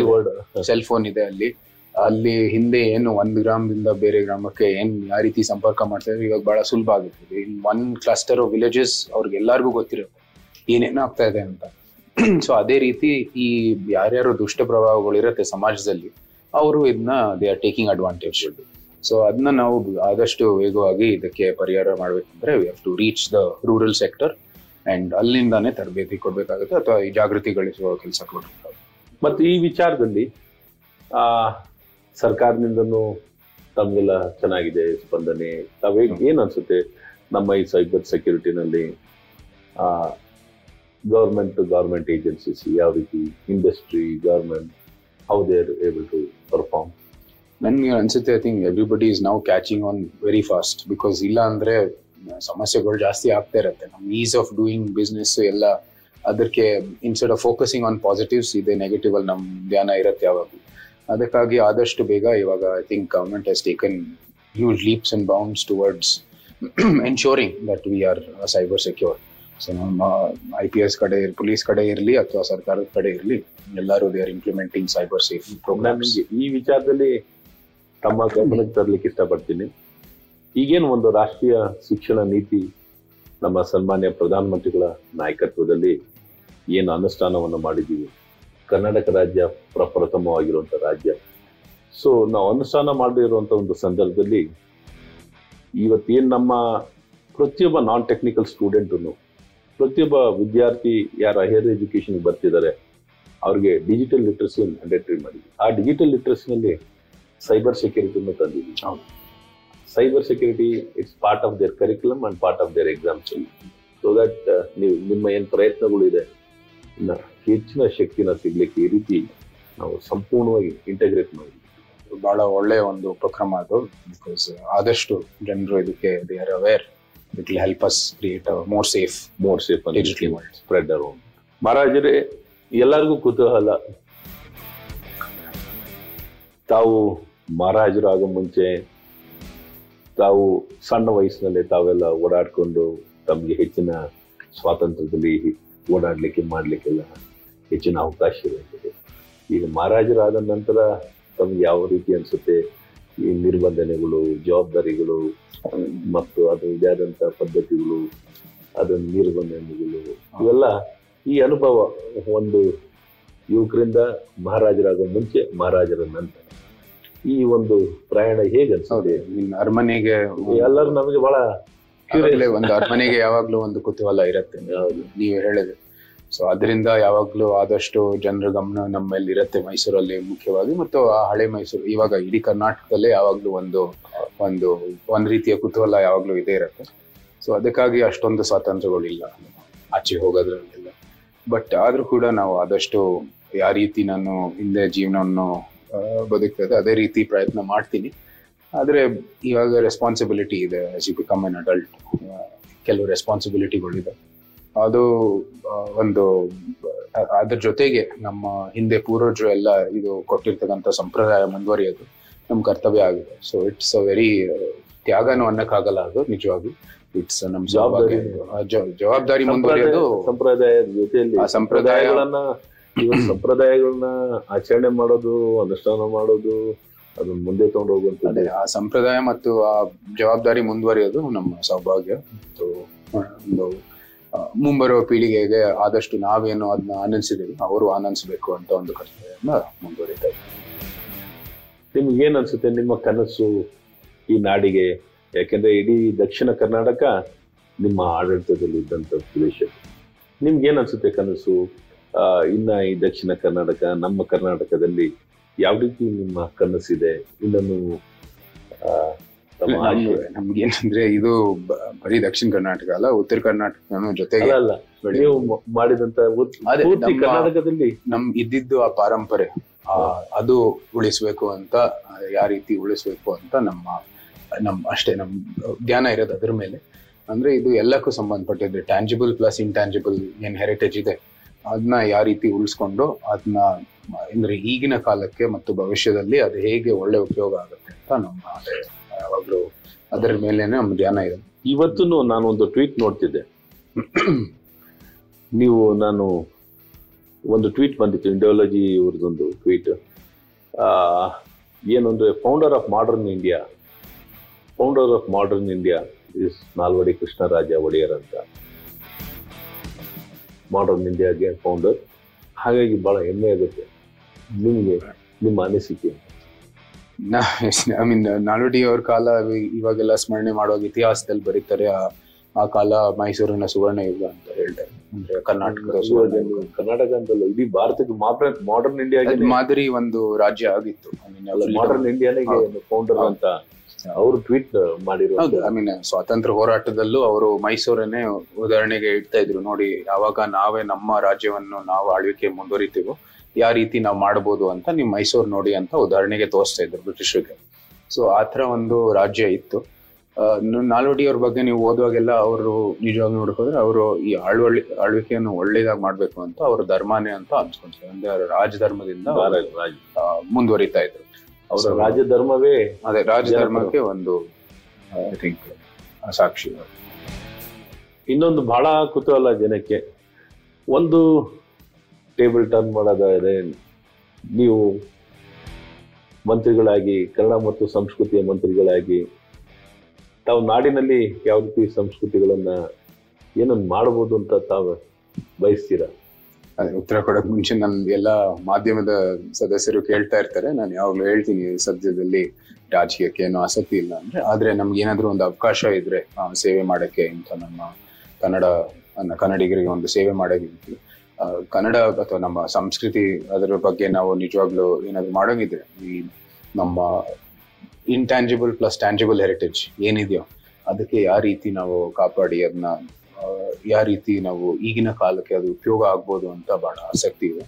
S2: ಸೆಲ್ ಫೋನ್ ಇದೆ ಅಲ್ಲಿ. ಅಲ್ಲಿ ಹಿಂದೆ ಏನು ಒಂದ್ ಗ್ರಾಮದಿಂದ ಬೇರೆ ಗ್ರಾಮಕ್ಕೆ ಏನ್ ಯಾವ ರೀತಿ ಸಂಪರ್ಕ ಮಾಡ್ತಾರೆ ಇವಾಗ ಬಹಳ ಸುಲಭ ಆಗುತ್ತೆ in one cluster of villages ಅವ್ರಿಗೆ ಎಲ್ಲರಿಗೂ ಗೊತ್ತಿರುತ್ತೆ ಏನೇನ್ ಆಗ್ತಾ ಇದೆ ಅಂತ. ಸೊ ಅದೇ ರೀತಿ ಈ ಯಾರ್ಯಾರು ದುಷ್ಟ ಪ್ರಭಾವಗಳು ಇರುತ್ತೆ ಸಮಾಜದಲ್ಲಿ ಅವರು ಇದನ್ನ they are taking advantage so ಅದನ್ನ ನಾವು ಆದಷ್ಟು ವೇಗವಾಗಿ ಇದಕ್ಕೆ ಪರಿಹಾರ ಮಾಡ್ಬೇಕಂದ್ರೆ we have to reach the rural sector and ಅಲ್ಲಿಂದಾನೇ ತರಬೇತಿ ಕೊಡ್ಬೇಕಾಗುತ್ತೆ ಅಥವಾ ಈ ಜಾಗೃತಿಗೊಳಿಸುವ ಕೆಲಸ ಕೊಡ್ಬೇಕಾಗುತ್ತೆ.
S1: ಮತ್ತೆ ಈ ವಿಚಾರದಲ್ಲಿ ಆ ಸರ್ಕಾರದಿಂದನೂ ತಮಗೆಲ್ಲ ಚೆನ್ನಾಗಿದೆ ಸ್ಪಂದನೆ. ತಾವೇ ಏನ್ ಅನ್ಸುತ್ತೆ ನಮ್ಮ ಈ ಸೈಬರ್ ಸೆಕ್ಯೂರಿಟಿನಲ್ಲಿ ಆ ಗವರ್ಮೆಂಟ್ ಗವರ್ಮೆಂಟ್ ಏಜೆನ್ಸೀಸ್ ಯಾವ ರೀತಿ industry government how they are able to perform
S2: ನನ್ಗೆ ಅನ್ಸುತ್ತೆ I think everybody is now catching on very fast because ಇಲ್ಲ ಅಂದ್ರೆ ಸಮಸ್ಯೆಗಳು ಜಾಸ್ತಿ ಆಗ್ತಾ ಇರುತ್ತೆ. ನಮ್ಮ ಈಸ್ ಆಫ್ ಡೂಯಿಂಗ್ ಬಿಸ್ನೆಸ್ ಎಲ್ಲ ಅದಕ್ಕೆ instead of focusing on positives ಇದೆ ನೆಗೆಟಿವ್ ಅಲ್ಲಿ ನಮ್ಮ ಧ್ಯಾನ ಇರುತ್ತೆ ಯಾವಾಗಲೂ. ಅದಕ್ಕಾಗಿ ಆದಷ್ಟು ಬೇಗ ಇವಾಗ I think government has taken huge leaps and bounds towards ensuring that we are cyber secure so ನಮ್ಮ ಐ ಪಿ ಎಸ್ ಕಡೆ ಪೊಲೀಸ್ ಕಡೆ ಇರಲಿ ಅಥವಾ ಸರ್ಕಾರದ ಕಡೆ ಇರಲಿ ಎಲ್ಲರೂ they are implementing cyber safe
S1: program ಈ ವಿಚಾರದಲ್ಲಿ ತಮ್ಮ ಗಮನಕ್ಕೆ ತರಲಿಕ್ಕೆ ಇಷ್ಟಪಡ್ತೀನಿ. ಈಗೇನು ಒಂದು ರಾಷ್ಟ್ರೀಯ ಶಿಕ್ಷಣ ನೀತಿ ನಮ್ಮ ಸನ್ಮಾನ್ಯ ಪ್ರಧಾನಮಂತ್ರಿಗಳ ನಾಯಕತ್ವದಲ್ಲಿ ಏನು ಅನುಷ್ಠಾನವನ್ನು ಮಾಡಿದ್ದೀವಿ. ಕರ್ನಾಟಕ ರಾಜ್ಯ ಪ್ರಪ್ರಥಮವಾಗಿರುವಂಥ ರಾಜ್ಯ. ಸೊ ನಾವು ಅನುಷ್ಠಾನ ಮಾಡಿರುವಂಥ ಒಂದು ಸಂದರ್ಭದಲ್ಲಿ ಇವತ್ತೇನು ನಮ್ಮ ಪ್ರತಿಯೊಬ್ಬ ನಾನ್ ಟೆಕ್ನಿಕಲ್ ಸ್ಟೂಡೆಂಟನ್ನು ಪ್ರತಿಯೊಬ್ಬ ವಿದ್ಯಾರ್ಥಿ ಯಾರು ಹೈಯರ್ ಎಜುಕೇಷನ್ಗೆ ಬರ್ತಿದ್ದಾರೆ, ಅವ್ರಿಗೆ ಡಿಜಿಟಲ್ ಲಿಟ್ರಸಿಯನ್ನು ಮ್ಯಾಂಡೇಟರಿ ಮಾಡಿದ್ವಿ. ಆ ಡಿಜಿಟಲ್ ಲಿಟ್ರಸಿನಲ್ಲಿ ಸೈಬರ್ ಸೆಕ್ಯೂರಿಟಿಯನ್ನು ತಂದಿದ್ವಿ
S2: ಹೌದು.
S1: Cyber security it's part of their curriculum and part of their exams so that ನೀವು ನಿಮ್ಮ ಏನು ಪ್ರಯತ್ನಗಳಿದೆ ಹೆಚ್ಚಿನ ಶಕ್ತಿನ ಸಿಗ್ಲಿಕ್ಕೆ ಈ ರೀತಿ ನಾವು ಸಂಪೂರ್ಣವಾಗಿ ಇಂಟಗ್ರೇಟ್ ಮಾಡಿದ್ವಿ.
S2: ಬಹಳ ಒಳ್ಳೆಯ ಒಂದು ಉಪಕ್ರಮ ಅದು ಬಿಕಾಸ್ ಆದಷ್ಟು ಜನರು ಇದಕ್ಕೆ they are aware it will help us create more safe
S1: more safe spread around ಮಹಾರಾಜರೇ ಎಲ್ಲರಿಗೂ ಕುತೂಹಲ. ತಾವು ಮಹಾರಾಜರಾಗೋ ಮುಂಚೆ ತಾವು ಸಣ್ಣ ವಯಸ್ಸಿನಲ್ಲಿ ತಾವೆಲ್ಲ ಓಡಾಡ್ಕೊಂಡು ತಮಗೆ ಹೆಚ್ಚಿನ ಸ್ವಾತಂತ್ರ್ಯದಲ್ಲಿ ಓಡಾಡಲಿಕ್ಕೆ, ಮಾಡಲಿಕ್ಕೆಲ್ಲ ಹೆಚ್ಚಿನ ಅವಕಾಶ ಇರುತ್ತದೆ ಈಗ ಮಹಾರಾಜರಾದ ನಂತರ ತಮ್ಗೆ ಯಾವ ರೀತಿ ಅನ್ಸುತ್ತೆ? ಈ ನಿರ್ಬಂಧನೆಗಳು, ಜವಾಬ್ದಾರಿಗಳು, ಮತ್ತು ಅದು ಆದಂಥ ಪದ್ಧತಿಗಳು ಅದರ ನಿರ್ಬಂಧನೆಗಳು, ಇವೆಲ್ಲ ಈ ಅನುಭವ ಒಂದು ಯುವಕರಿಂದ ಮಹಾರಾಜರಾಗೋ ಮುಂಚೆ ಮಹಾರಾಜರ ನಂತರ. ಈ ಒಂದು ಪ್ರಯಾಣ ಹೇಗೆ
S2: ಅರಮನೆಗೆ
S1: ಎಲ್ಲರೂ ನಮಗೆ ಬಹಳ
S2: ಒಂದು ಅರಮನೆಗೆ ಯಾವಾಗ್ಲೂ ಒಂದು ಕುತೂಹಲ ಇರುತ್ತೆ. ನೀವು ಹೇಳಿದ್ರೆ ಸೊ ಅದರಿಂದ ಯಾವಾಗ್ಲೂ ಆದಷ್ಟು ಜನರ ಗಮನ ನಮ್ಮಲ್ಲಿ ಇರುತ್ತೆ ಮೈಸೂರಲ್ಲಿ ಮುಖ್ಯವಾಗಿ ಮತ್ತು ಆ ಹಳೆ ಮೈಸೂರು ಇವಾಗ ಇಡೀ ಕರ್ನಾಟಕದಲ್ಲೇ ಯಾವಾಗ್ಲೂ ಒಂದು ಒಂದು ಒಂದ್ ರೀತಿಯ ಕುತೂಹಲ ಯಾವಾಗ್ಲೂ ಇದೇ ಇರುತ್ತೆ. ಸೊ ಅದಕ್ಕಾಗಿ ಅಷ್ಟೊಂದು ಸ್ವಾತಂತ್ರ್ಯಗಳಿಲ್ಲ ಆಚೆ ಹೋಗೋದ್ರಲ್ಲೆಲ್ಲ ಬಟ್ ಆದ್ರೂ ಕೂಡ ನಾವು ಆದಷ್ಟು ಯಾವ ರೀತಿ ನಾನು ಹಿಂದೆ ಜೀವನವನ್ನು ಆ, ಬದುಕ್ತದೆ. ಅದೇ ರೀತಿ ಪ್ರಯತ್ನ ಮಾಡ್ತೀನಿ. ಆದರೆ ಇವಾಗ ರೆಸ್ಪಾನ್ಸಿಬಿಲಿಟಿ ಇದೆ as you become an adult ಕೆಲವು ರೆಸ್ಪಾನ್ಸಿಬಿಲಿಟಿಗಳಿದೆ ಅದು ಒಂದು ಅದ್ರ ಜೊತೆಗೆ ನಮ್ಮ ಹಿಂದೆ ಪೂರ್ವಜರು ಎಲ್ಲ ಇದು ಕೊಟ್ಟಿರ್ತಕ್ಕಂಥ ಸಂಪ್ರದಾಯ ಮುಂದುವರಿಯೋದು ನಮ್ಮ ಕರ್ತವ್ಯ ಆಗಿದೆ. ಸೊ ಇಟ್ಸ್ ಅ ವೆರಿ ತ್ಯಾಗನೂ ಅನ್ನಕ್ಕಾಗಲ್ಲ ಅದು ನಿಜವಾಗಿ. ಇಟ್ಸ್ ನಮ್ಮ
S1: ಜವಾಬ್ದಾರಿ.
S2: ಜವಾಬ್ದಾರಿ. ಮುಂದುವರಿಯೋದು
S1: ಸಂಪ್ರದಾಯದ ಜೊತೆಯಲ್ಲಿ
S2: ಸಂಪ್ರದಾಯ-
S1: ಸಂಪ್ರದಾಯಗಳನ್ನ ಇವತ್ತು ಸಂಪ್ರದಾಯಗಳನ್ನ ಆಚರಣೆ ಮಾಡೋದು ಅನುಷ್ಠಾನ ಮಾಡೋದು ಅದನ್ನ ಮುಂದೆ ತಗೊಂಡು
S2: ಹೋಗುವಂತ ಆ ಸಂಪ್ರದಾಯ ಮತ್ತು ಆ ಜವಾಬ್ದಾರಿ ಮುಂದುವರಿಯೋದು ನಮ್ಮ ಸೌಭಾಗ್ಯ. ಮತ್ತು ಒಂದು ಮುಂಬರುವ ಪೀಳಿಗೆಗೆ ಆದಷ್ಟು ನಾವೇನು ಅದನ್ನ ಆನಂದಿಸಿದೀವಿ ಅವರು ಆನಂದಿಸಬೇಕು ಅಂತ ಒಂದು ಕರ್ತವ್ಯನ ಮುಂದುವರಿತಾ ಇದ್ದೀವಿ
S1: ನಿಮ್ಗೆ ಏನ್ ಅನ್ಸುತ್ತೆ ನಿಮ್ಮ ಕನಸು ಈ ನಾಡಿಗೆ? ಯಾಕೆಂದ್ರೆ ಇಡೀ ದಕ್ಷಿಣ ಕರ್ನಾಟಕ ನಿಮ್ಮ ಆಡಳಿತದಲ್ಲಿ ಇದ್ದಂತ ಪ್ರದೇಶ. ನಿಮ್ಗೆ ಏನ್ ಅನ್ಸುತ್ತೆ ಕನಸು? ಇನ್ನ ಈ ದಕ್ಷಿಣ ಕರ್ನಾಟಕ ನಮ್ಮ ಕರ್ನಾಟಕದಲ್ಲಿ ಯಾವ ರೀತಿ ನಿಮ್ಮ ಕನಸಿದೆ ಇನ್ನೊಂದು ಆ, ತಮ್ಮ ಆಶಯ
S2: ನಮ್ಗೆ ಏನಂದ್ರೆ ಇದು ಬರೀ ದಕ್ಷಿಣ ಕರ್ನಾಟಕ ಅಲ್ಲ ಉತ್ತರ ಕರ್ನಾಟಕ ಜೊತೆಗೆ
S1: ಮಾಡಿದಂತ ಕರ್ನಾಟಕದಲ್ಲಿ?
S2: ನಮ್ ಇದ್ದಿದ್ದು ಆ ಪಾರಂಪರೆ ಆ, ಅದು ಉಳಿಸ್ಬೇಕು ಅಂತ ಯಾವ ರೀತಿ ಉಳಿಸ್ಬೇಕು ಅಂತ ನಮ್ಮ ನಮ್ ಅಷ್ಟೇ ನಮ್ ಧ್ಯಾನ ಇರೋದು ಅದ್ರ ಮೇಲೆ. ಅಂದ್ರೆ ಇದು ಎಲ್ಲಕ್ಕೂ ಸಂಬಂಧಪಟ್ಟಿದ್ರೆ ಟ್ಯಾಂಜಿಬಲ್ ಪ್ಲಸ್ ಇಂಟ್ಯಾಂಜಿಬಲ್ ಏನ್ ಹೆರಿಟೇಜ್ ಇದೆ. ಅದನ್ನ ಯಾವ ರೀತಿ ಉಳಿಸ್ಕೊಂಡು ಅದನ್ನ ಅಂದ್ರೆ ಈಗಿನ ಕಾಲಕ್ಕೆ ಮತ್ತು ಭವಿಷ್ಯದಲ್ಲಿ ಅದು ಹೇಗೆ ಒಳ್ಳೆ ಉಪಯೋಗ ಆಗುತ್ತೆ ಅಂತ ನಮ್ಮ ಯಾವಾಗಲೂ ಅದರ ಮೇಲೇನೆ ನಮ್ಮ ಧ್ಯಾನ ಇದೆ.
S1: ಇವತ್ತು ನಾನು ಒಂದು ಟ್ವೀಟ್ ನೋಡ್ತಿದ್ದೆ. ನೀವು ನಾನು ಒಂದು ಟ್ವೀಟ್ ಬಂದಿತ್ತು ಇಂಡಿಯಾಲಜಿ ಇವ್ರದ್ದೊಂದು ಟ್ವೀಟ್. ಏನೊಂದು founder of modern India founder of modern India is Nalvadi Krishnaraja Wodeyar ಅಂತ. ಮಾಡರ್ನ್ ಇಂಡಿಯಾಗೆ ಫೌಂಡರ್ ಹಾಗಾಗಿ ಬಹಳ ಹೆಮ್ಮೆ ಆಗುತ್ತೆ. ನಿಮಗೆ ನಿಮ್ಮ ಅನಿಸಿಕೆ
S2: ಐ ಮೀನ್ ನಾಲ್ವಡಿ ಅವ್ರ ಕಾಲ ಇವಾಗೆಲ್ಲ ಸ್ಮರಣೆ ಮಾಡುವಾಗ ಇತಿಹಾಸದಲ್ಲಿ ಬರೀತಾರೆ ಆ- ಕಾಲ ಮೈಸೂರಿನ ಸುವರ್ಣ ಯುಗ ಅಂತ ಹೇಳ್ತಾರೆ. ಅಂದ್ರೆ ಕರ್ನಾಟಕದ.
S1: ಕರ್ನಾಟಕ ಅಂತಲ್ಲ ಇಡೀ ಭಾರತಕ್ಕೆ ಮಾಡರ್ನ್
S2: ಇಂಡಿಯಾ ಮಾದರಿ ಒಂದು ರಾಜ್ಯ ಆಗಿತ್ತು.
S1: ಮಾಡರ್ನ್ ಇಂಡಿಯಾನಿಗೆ ಫೌಂಡರ್ ಅಂತ. ಅವರು ಟ್ವೀಟ್
S2: ಮಾಡಿರೋದು. ಐ ಮೀನ್ ಸ್ವಾತಂತ್ರ್ಯ ಹೋರಾಟದಲ್ಲೂ ಅವರು ಮೈಸೂರನ್ನೇ ಉದಾಹರಣೆಗೆ ಇಡ್ತಾ ಇದ್ರು. ನೋಡಿ ಯಾವಾಗ ನಾವೇ ನಮ್ಮ ರಾಜ್ಯವನ್ನು ನಾವು ಆಳ್ವಿಕೆ ಮುಂದುವರಿತೀವೋ ಯಾವ ರೀತಿ ನಾವು ಮಾಡ್ಬೋದು ಅಂತ ನೀವು ಮೈಸೂರು ನೋಡಿ ಅಂತ ಉದಾಹರಣೆಗೆ ತೋರಿಸ್ತಾ ಇದ್ರು ಬ್ರಿಟಿಷರಿಗೆ. ಸೊ ಆ ಥರ ಒಂದು ರಾಜ್ಯ ಇತ್ತು. ಆ, ನ- ನಾಲ್ವಡಿ ಅವ್ರ ಬಗ್ಗೆ ನೀವು ಓದುವಾಗೆಲ್ಲ ಅವರು ನಿಜವಾಗಿ ನೋಡ್ಕೊಂಡ್ರೆ ಅವರು ಈ ಆಳ್ವಳಿ ಆಳ್ವಿಕೆಯನ್ನು ಒಳ್ಳೇದಾಗಿ ಮಾಡ್ಬೇಕು ಅಂತ ಅವ್ರ ಧರ್ಮನೇ ಅಂತ ಅನ್ಸ್ಕೊಂತಾರೆ ಅಂದ್ರೆ ರಾಜಧರ್ಮದಿಂದ ಮುಂದುವರಿತಾ ಇದ್ರು.
S1: ಅವರ ರಾಜ್ಯ ಧರ್ಮವೇ
S2: ಅದೇ ರಾಜಧರ್ಮಕ್ಕೆ ಒಂದು ಐ ಥಿಂಕ್ ಸಾಕ್ಷಿ
S1: ಇನ್ನೊಂದು ಬಹಳ ಕುತೂಹಲ ಜನಕ್ಕೆ. ಒಂದು ಟೇಬಲ್ ಟರ್ನ್ ಮಾಡೋದಾದರೆ ನೀವು ಮಂತ್ರಿಗಳಾಗಿ ಕನ್ನಡ ಮತ್ತು ಸಂಸ್ಕೃತಿಯ ಮಂತ್ರಿಗಳಾಗಿ ತಾವು ನಾಡಿನಲ್ಲಿ ಯಾವ ರೀತಿ ಸಂಸ್ಕೃತಿಗಳನ್ನ ಏನನ್ನು ಮಾಡಬಹುದು ಅಂತ ತಾವು ಬಯಸ್ತೀರಾ?
S2: ಅದೇ ಉತ್ತರ ಕೊಡಕ್ ಮುಂಚೆ ನನ್ ಎಲ್ಲ ಮಾಧ್ಯಮದ ಸದಸ್ಯರು ಕೇಳ್ತಾ ಇರ್ತಾರೆ. ನಾನು ಯಾವಾಗ್ಲೂ ಹೇಳ್ತೀನಿ ಸದ್ಯದಲ್ಲಿ ರಾಜಕೀಯಕ್ಕೆ ಏನು ಆಸಕ್ತಿ ಇಲ್ಲ ಅಂದ್ರೆ, ಆದ್ರೆ ನಮ್ಗೆ ಏನಾದ್ರೂ ಒಂದು ಅವಕಾಶ ಇದ್ರೆ ಸೇವೆ ಮಾಡಕ್ಕೆ ಅಂತ ನಮ್ಮ ಕನ್ನಡ ಕನ್ನಡಿಗರಿಗೆ ಒಂದು ಸೇವೆ ಮಾಡೋದಿತ್ತು ಕನ್ನಡ ಅಥವಾ ನಮ್ಮ ಸಂಸ್ಕೃತಿ ಅದರ ಬಗ್ಗೆ ನಾವು ನಿಜವಾಗ್ಲೂ ಏನಾದ್ರು ಮಾಡೋಂಗಿದ್ರೆ, ಈ ನಮ್ಮ ಇಂಟ್ಯಾಂಜಿಬಲ್ ಪ್ಲಸ್ ಟ್ಯಾಂಜಿಬಲ್ ಹೆರಿಟೇಜ್ ಏನಿದೆಯೋ ಅದಕ್ಕೆ ಯಾವ ರೀತಿ ನಾವು ಕಾಪಾಡಿ ಅದನ್ನ ಯಾವ ರೀತಿ ನಾವು ಈಗಿನ ಕಾಲಕ್ಕೆ ಅದು ಉಪಯೋಗ ಆಗ್ಬೋದು ಅಂತ ಬಹಳ ಆಸಕ್ತಿ ಇದೆ.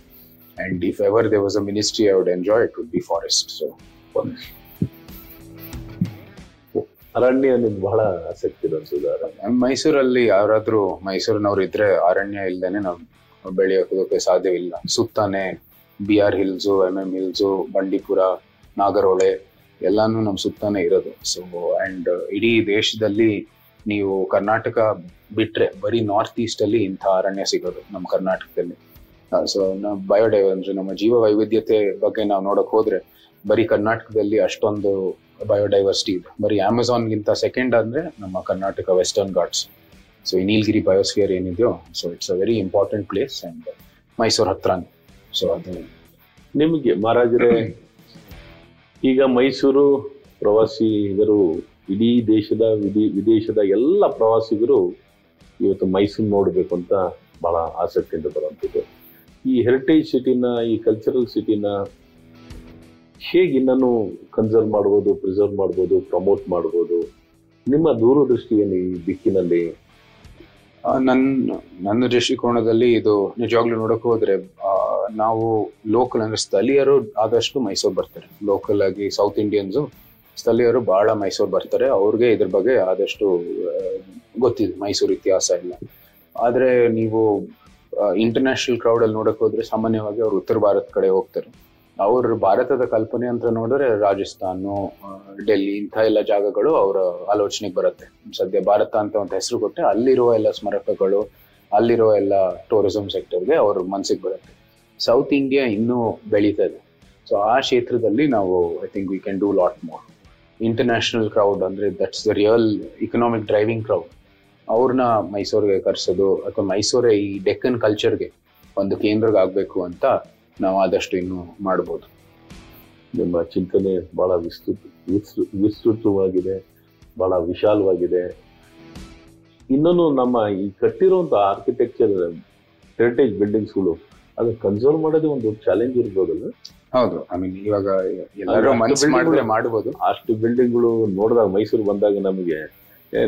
S2: And if ever they was a ministry I would enjoy it would be forest so
S1: ಅರಣ್ಯ ನಿಮ್ಗೆ ಬಹಳ ಆಸಕ್ತಿ ಇದೆ ಅನ್ಸುದಾರ
S2: ಮೈಸೂರಲ್ಲಿ ಯಾರಾದ್ರೂ ಮೈಸೂರಿನವ್ರು ಇದ್ರೆ ಅರಣ್ಯ ಇಲ್ದೇನೆ ನಾವು ಬೆಳೆಯೋಕೆ ಸಾಧ್ಯವಿಲ್ಲ. ಸುತ್ತಾನೆ B R hills M M hills Bandipur Nagarhole ಎಲ್ಲಾನು ನಮ್ಮ ಸುತ್ತಾನೆ ಇರೋದು. ಸೊ ಅಂಡ್ ಇಡೀ ದೇಶದಲ್ಲಿ ನೀವು ಕರ್ನಾಟಕ ಬಿಟ್ರೆ ಬರೀ ನಾರ್ತ್ ಈಸ್ಟ್ ಅಲ್ಲಿ ಇಂಥ ಅರಣ್ಯ ಸಿಗೋದು ನಮ್ಮ ಕರ್ನಾಟಕದಲ್ಲಿ. ಸೊ ನಾವು ಬಯೋಡೈವರ್ ಅಂದ್ರೆ ನಮ್ಮ ಜೀವ ವೈವಿಧ್ಯತೆ ಬಗ್ಗೆ ನಾವು ನೋಡಕ್ ಹೋದ್ರೆ ಬರೀ ಕರ್ನಾಟಕದಲ್ಲಿ ಅಷ್ಟೊಂದು ಬಯೋಡೈವರ್ಸಿಟಿ ಇದೆ. ಬರೀ ಅಮೆಝಾನ್ಗಿಂತ ಸೆಕೆಂಡ್ ಅಂದ್ರೆ ನಮ್ಮ ಕರ್ನಾಟಕ ವೆಸ್ಟರ್ನ್ ಘಾಟ್ಸ್ ಸೊ ಈ ನೀಲಗಿರಿ ಬಯೋಸ್ಫಿಯರ್ ಏನಿದೆಯೋ so it's a very important place and Mysuru ಹತ್ರನೇ. ಸೊ ಅದು
S1: ನಿಮಗೆ ಮಹಾರಾಜರೇ, ಈಗ ಮೈಸೂರು ಪ್ರವಾಸಿಗರು ಇಡೀ ದೇಶದ, ವಿದಿ, ವಿದೇಶದ ಎಲ್ಲ ಪ್ರವಾಸಿಗರು ಇವತ್ತು ಮೈಸೂರು ನೋಡಬೇಕು ಅಂತ ಬಹಳ ಆಸಕ್ತಿಯಿಂದ ಬರುವಂಥದ್ದು. ಈ ಹೆರಿಟೇಜ್ ಸಿಟಿನ ಈ ಕಲ್ಚರಲ್ ಸಿಟಿನ ಹೇಗೆ ಇನ್ನೂ ಕನ್ಸರ್ವ್ ಮಾಡ್ಬೋದು ಪ್ರಿಸರ್ವ್ ಮಾಡ್ಬೋದು ಪ್ರಮೋಟ್ ಮಾಡ್ಬೋದು? ನಿಮ್ಮ ದೂರದೃಷ್ಟಿ ಏನು ಈ ದಿಕ್ಕಿನಲ್ಲಿ
S2: ನನ್ನ ನನ್ನ ದೃಷ್ಟಿಕೋನದಲ್ಲಿ ಇದು ನಿಜವಾಗ್ಲೂ ನೋಡಕ್ ಹೋದ್ರೆ ನಾವು ಲೋಕಲ್ ಅಂದ್ರೆ ಸ್ಥಳೀಯರು ಆದಷ್ಟು ಮೈಸೂರು ಬರ್ತಾರೆ. ಲೋಕಲ್ ಆಗಿ ಸೌತ್ ಇಂಡಿಯನ್ಸು ಸ್ಥಳೀಯರು ಬಹಳ ಮೈಸೂರು ಬರ್ತಾರೆ. ಅವ್ರಿಗೆ ಇದ್ರ ಬಗ್ಗೆ ಆದಷ್ಟು ಗೊತ್ತಿದೆ ಮೈಸೂರು ಇತಿಹಾಸ ಎಲ್ಲ. ಆದ್ರೆ ನೀವು ಇಂಟರ್ನ್ಯಾಷನಲ್ ಕ್ರೌಡಲ್ಲಿ ನೋಡಕ್ ಹೋದ್ರೆ ಸಾಮಾನ್ಯವಾಗಿ ಅವ್ರು ಉತ್ತರ ಭಾರತ ಕಡೆ ಹೋಗ್ತಾರೆ. ಅವ್ರ ಭಾರತದ ಕಲ್ಪನೆ ಅಂತ ನೋಡಿದ್ರೆ ರಾಜಸ್ಥಾನು ಡೆಲ್ಲಿ ಇಂಥ ಎಲ್ಲ ಜಾಗಗಳು ಅವರ ಆಲೋಚನೆಗೆ ಬರುತ್ತೆ. ಸದ್ಯ ಭಾರತ ಅಂತ ಒಂದು ಹೆಸರು ಕೊಟ್ಟೆ ಅಲ್ಲಿರುವ ಎಲ್ಲ ಸ್ಮಾರಕಗಳು ಅಲ್ಲಿರೋ ಎಲ್ಲ ಟೂರಿಸಂ ಸೆಕ್ಟರ್ಗೆ ಅವ್ರ ಮನಸ್ಸಿಗೆ ಬರುತ್ತೆ. ಸೌತ್ ಇಂಡಿಯಾ ಇನ್ನೂ ಬೆಳೀತದೆ. ಸೊ ಆ ಕ್ಷೇತ್ರದಲ್ಲಿ ನಾವು I think we can do lot more international crowd ಅಂದ್ರೆ that's the real economic driving crowd ಅವ್ರನ್ನ ಮೈಸೂರಿಗೆ ಕರೆಸೋದು ಅಥವಾ ಮೈಸೂರೇ ಈ ಡೆಕ್ಕನ್ ಕಲ್ಚರ್ಗೆ ಒಂದು ಕೇಂದ್ರಕ್ಕೆ ಆಗಬೇಕು ಅಂತ ನಾವು ಆದಷ್ಟು ಇನ್ನು ಮಾಡ್ಬೋದು.
S1: ನಿಮ್ಮ ಚಿಂತನೆ ಬಹಳ ವಿಸ್ತೃತ, ವಿಸ್ತೃ- ವಿಸ್ತೃತವಾಗಿದೆ, ಬಹಳ ವಿಶಾಲವಾಗಿದೆ. ಇನ್ನೊಂದು ನಮ್ಮ ಈ ಕಟ್ಟಿರುವಂಥ ಆರ್ಕಿಟೆಕ್ಚರ್ ಹೆರಿಟೇಜ್ ಬಿಲ್ಡಿಂಗ್ಸ್ಗಳು ಅದು ಕನ್ಸರ್ವ್ ಮಾಡೋದೇ ಒಂದು ಚಾಲೆಂಜ್ ಇರ್ಬೋದಲ್ಲ
S2: ಹೌದು. ಐ ಮೀನ್ ಇವಾಗ ಎಲ್ಲರೂ
S1: ಅಷ್ಟು
S2: ಮಾಡಿದ್ರೆ ಮಾಡಬಹುದು
S1: ಅಷ್ಟು ಬಿಲ್ಡಿಂಗ್ಗಳು ನೋಡಿದಾಗ ಮೈಸೂರು ಬಂದಾಗ ನಮಗೆ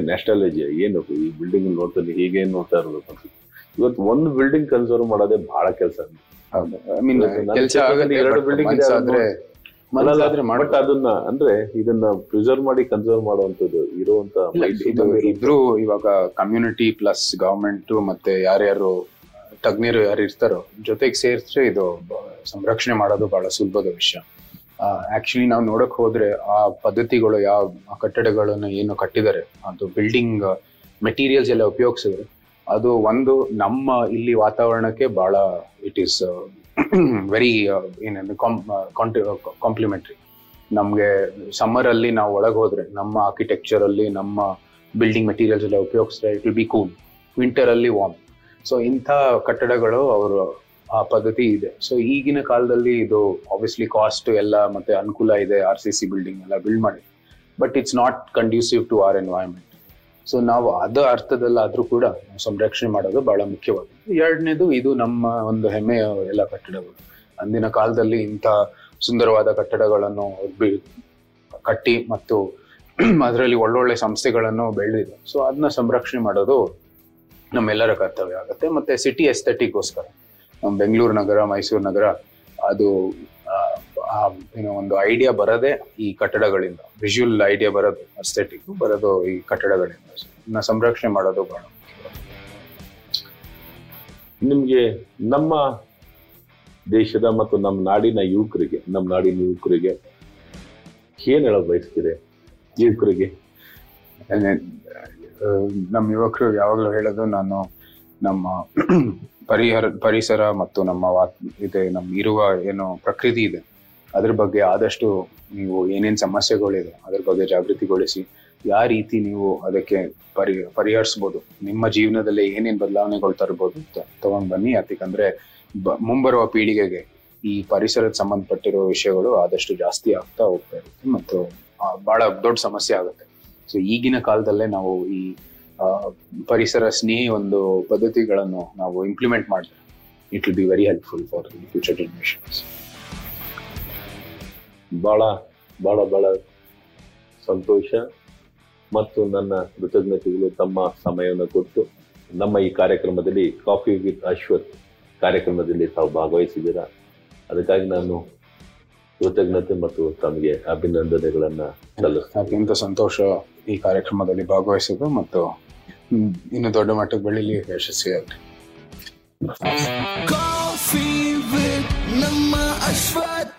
S1: ನ್ಯಾಸ್ಟಾಲಜಿ ಏನು ಈ ಬಿಲ್ಡಿಂಗ್ ನೋಡ್ತಾನೆ ಹೀಗೆ ನೋಡ್ತಾ ಇರ್ಬೇಕು ಅನ್ಸುತ್ತೆ ಇವತ್ತು ಒಂದು ಬಿಲ್ಡಿಂಗ್ ಕನ್ಸರ್ವ್ ಮಾಡೋದೇ ಬಹಳ ಕೆಲಸ. ಎರಡು ಬಿಲ್ಡಿಂಗ್ ಇದೆ, ಬಟ್ ಅದನ್ನ ಅಂದ್ರೆ ಇದನ್ನ ಪ್ರಿಸರ್ವ್ ಮಾಡಿ ಕನ್ಸರ್ವ್ ಮಾಡುವಂತದ್ದು ಇರುವಂತ
S2: ಇಬ್ರು ಇವಾಗ ಕಮ್ಯುನಿಟಿ ಪ್ಲಸ್ ಗವರ್ಮೆಂಟ್ ಮತ್ತೆ ಯಾರ್ಯಾರು ತಜ್ಞರು ಯಾರು ಇರ್ತಾರೋ ಜೊತೆಗೆ ಸೇರಿಸ್ರೆ ಇದು ಸಂರಕ್ಷಣೆ ಮಾಡೋದು ಬಹಳ ಸುಲಭದ ವಿಷಯ. ಆಕ್ಚುಲಿ ನಾವು ನೋಡಕ್ ಹೋದ್ರೆ ಆ ಪದ್ಧತಿಗಳು ಯಾವ ಕಟ್ಟಡಗಳನ್ನು ಏನು ಕಟ್ಟಿದ್ದಾರೆ, ಅದು ಬಿಲ್ಡಿಂಗ್ ಮೆಟೀರಿಯಲ್ಸ್ ಎಲ್ಲ ಉಪಯೋಗಿಸಿದ್ರೆ ಅದು ಒಂದು ನಮ್ಮ ಇಲ್ಲಿ ವಾತಾವರಣಕ್ಕೆ ಬಹಳ ಇಟ್ ಈಸ್ ವೆರಿ ಏನಂದ್ರೆ ಕಾಂಪ್ಲಿಮೆಂಟ್ರಿ ನಮಗೆ ಸಮ್ಮರ್ ಅಲ್ಲಿ ನಾವು ಒಳಗೆ ಹೋದ್ರೆ ನಮ್ಮ ಆರ್ಕಿಟೆಕ್ಚರ್ ಅಲ್ಲಿ ನಮ್ಮ ಬಿಲ್ಡಿಂಗ್ ಮೆಟೀರಿಯಲ್ಸ್ ಎಲ್ಲ ಉಪಯೋಗಿಸಿದ್ರೆ it will be cool winter ಅಲ್ಲಿ ವಾರ್ಮ್ ಸೊ ಇಂಥ ಕಟ್ಟಡಗಳು ಅವರು ಆ ಪದ್ಧತಿ ಇದೆ. ಸೊ ಈಗಿನ ಕಾಲದಲ್ಲಿ ಇದು ಆಬ್ವಿಯಸ್ಲಿ ಕಾಸ್ಟ್ ಎಲ್ಲ ಮತ್ತೆ ಅನುಕೂಲ ಇದೆ ಆರ್ ಸಿ ಸಿ ಬಿಲ್ಡಿಂಗ್ ಎಲ್ಲ ಬಿಲ್ಡ್ ಮಾಡಿ. But it's not conducive to our environment so ನಾವು ಅದ ಅರ್ಥದಲ್ಲಾದ್ರೂ ಕೂಡ ಸಂರಕ್ಷಣೆ ಮಾಡೋದು ಬಹಳ ಮುಖ್ಯವಾಗಿದೆ ಎರಡನೇದು ಇದು ನಮ್ಮ ಒಂದು ಹೆಮ್ಮೆಯ ಎಲ್ಲ ಕಟ್ಟಡಗಳು. ಅಂದಿನ ಕಾಲದಲ್ಲಿ ಇಂಥ ಸುಂದರವಾದ ಕಟ್ಟಡಗಳನ್ನು ಕಟ್ಟಿ ಮತ್ತು ಅದರಲ್ಲಿ ಒಳ್ಳೊಳ್ಳೆ ಸಂಸ್ಥೆಗಳನ್ನು ಬೆಳೆದಿದೆ. ಸೊ ಅದನ್ನ ಸಂರಕ್ಷಣೆ ಮಾಡೋದು ನಮ್ಮೆಲ್ಲರ ಕರ್ತವ್ಯ ಆಗುತ್ತೆ. ಮತ್ತೆ ಸಿಟಿ ಎಸ್ಥೆಟಿಕ್ಗೋಸ್ಕರ ನಮ್ಮ ಬೆಂಗಳೂರು ನಗರ ಮೈಸೂರು ನಗರ ಅದು ಏನೋ ಒಂದು ಐಡಿಯಾ ಬರೋದೇ ಈ ಕಟ್ಟಡಗಳಿಂದ. ವಿಜುವಲ್ ಐಡಿಯಾ ಬರೋದು ಅಸ್ಥೆಟಿಕ್ ಬರೋದು ಈ ಕಟ್ಟಡಗಳಿಂದ. ಇದನ್ನ ಸಂರಕ್ಷಣೆ ಮಾಡೋದು ಬಹಳ
S1: ನಿಮಗೆ ನಮ್ಮ ದೇಶದ ಮತ್ತು ನಮ್ಮ ನಾಡಿನ ಯುವಕರಿಗೆ ನಮ್ಮ ನಾಡಿನ ಯುವಕರಿಗೆ ಏನು ಹೇಳೋದು ಬಯಸ್ತೀರಿ? ಯುವಕರಿಗೆ?
S2: ನಮ್ಮ ಯುವಕರು ಯಾವಾಗಲೂ ಹೇಳೋದು ನಾನು ನಮ್ಮ ಪರಿಹರ, ಪರಿಸರ ಮತ್ತು ನಮ್ಮ ವಾತ್ ಇದೆ, ನಮ್ಮ ಇರುವ ಏನು ಪ್ರಕೃತಿ ಇದೆ, ಅದ್ರ ಬಗ್ಗೆ ಆದಷ್ಟು ನೀವು ಏನೇನು ಸಮಸ್ಯೆಗಳಿದೆ, ಅದ್ರ ಬಗ್ಗೆ ಜಾಗೃತಿಗೊಳಿಸಿ, ಯಾವ ರೀತಿ ನೀವು ಅದಕ್ಕೆ ಪರಿ, ಪರಿಹರಿಸ್ಬೋದು, ನಿಮ್ಮ ಜೀವನದಲ್ಲಿ ಏನೇನು ಬದಲಾವಣೆಗಳು ತರ್ಬೋದು ತಗೊಂಡ್ ಬನ್ನಿ. ಯಾಕಂದ್ರೆ ಮುಂಬರುವ ಪೀಳಿಗೆಗೆ ಈ ಪರಿಸರದ ಸಂಬಂಧಪಟ್ಟಿರೋ ವಿಷಯಗಳು ಆದಷ್ಟು ಜಾಸ್ತಿ ಆಗ್ತಾ ಹೋಗ್ತಾ ಇರುತ್ತೆ ಮತ್ತು ಬಹಳ ದೊಡ್ಡ ಸಮಸ್ಯೆ ಆಗುತ್ತೆ. ಸೊ ಈಗಿನ ಕಾಲದಲ್ಲೇ ನಾವು ಈ ಪರಿಸರ ಸ್ನೇಹಿ ಒಂದು ಪದ್ಧತಿಗಳನ್ನು ನಾವು ಇಂಪ್ಲಿಮೆಂಟ್ ಮಾಡಿದ್ರೆ it will be very helpful for the future generations
S1: ಭಾಳ ಭಾಳ ಬಹಳ ಸಂತೋಷ ಮತ್ತು ನನ್ನ ಕೃತಜ್ಞತೆಗಳು ತಮ್ಮ ಸಮಯವನ್ನು ಕೊಟ್ಟು ನಮ್ಮ ಈ ಕಾರ್ಯಕ್ರಮದಲ್ಲಿ ಕಾಫಿ ವಿತ್ ಅಶ್ವಥ್ ಕಾರ್ಯಕ್ರಮದಲ್ಲಿ ತಾವು ಭಾಗವಹಿಸಿದ್ದೀರಾ? ಅದಕ್ಕಾಗಿ ನಾನು ಕೃತಜ್ಞತೆ ಮತ್ತು ತಮಗೆ ಅಭಿನಂದನೆಗಳನ್ನ
S2: ಅತ್ಯಂತ ಸಂತೋಷ ಈ ಕಾರ್ಯಕ್ರಮದಲ್ಲಿ ಭಾಗವಹಿಸೋದು ಮತ್ತು ಇನ್ನು ದೊಡ್ಡ ಮಟ್ಟಕ್ಕೆ ಬೆಳೀಲಿ ಯಶಸ್ವಿಯಾಗಲಿ.
S3: ಕಾಫಿ ವಿತ್ ನಮ್ಮ Ashwat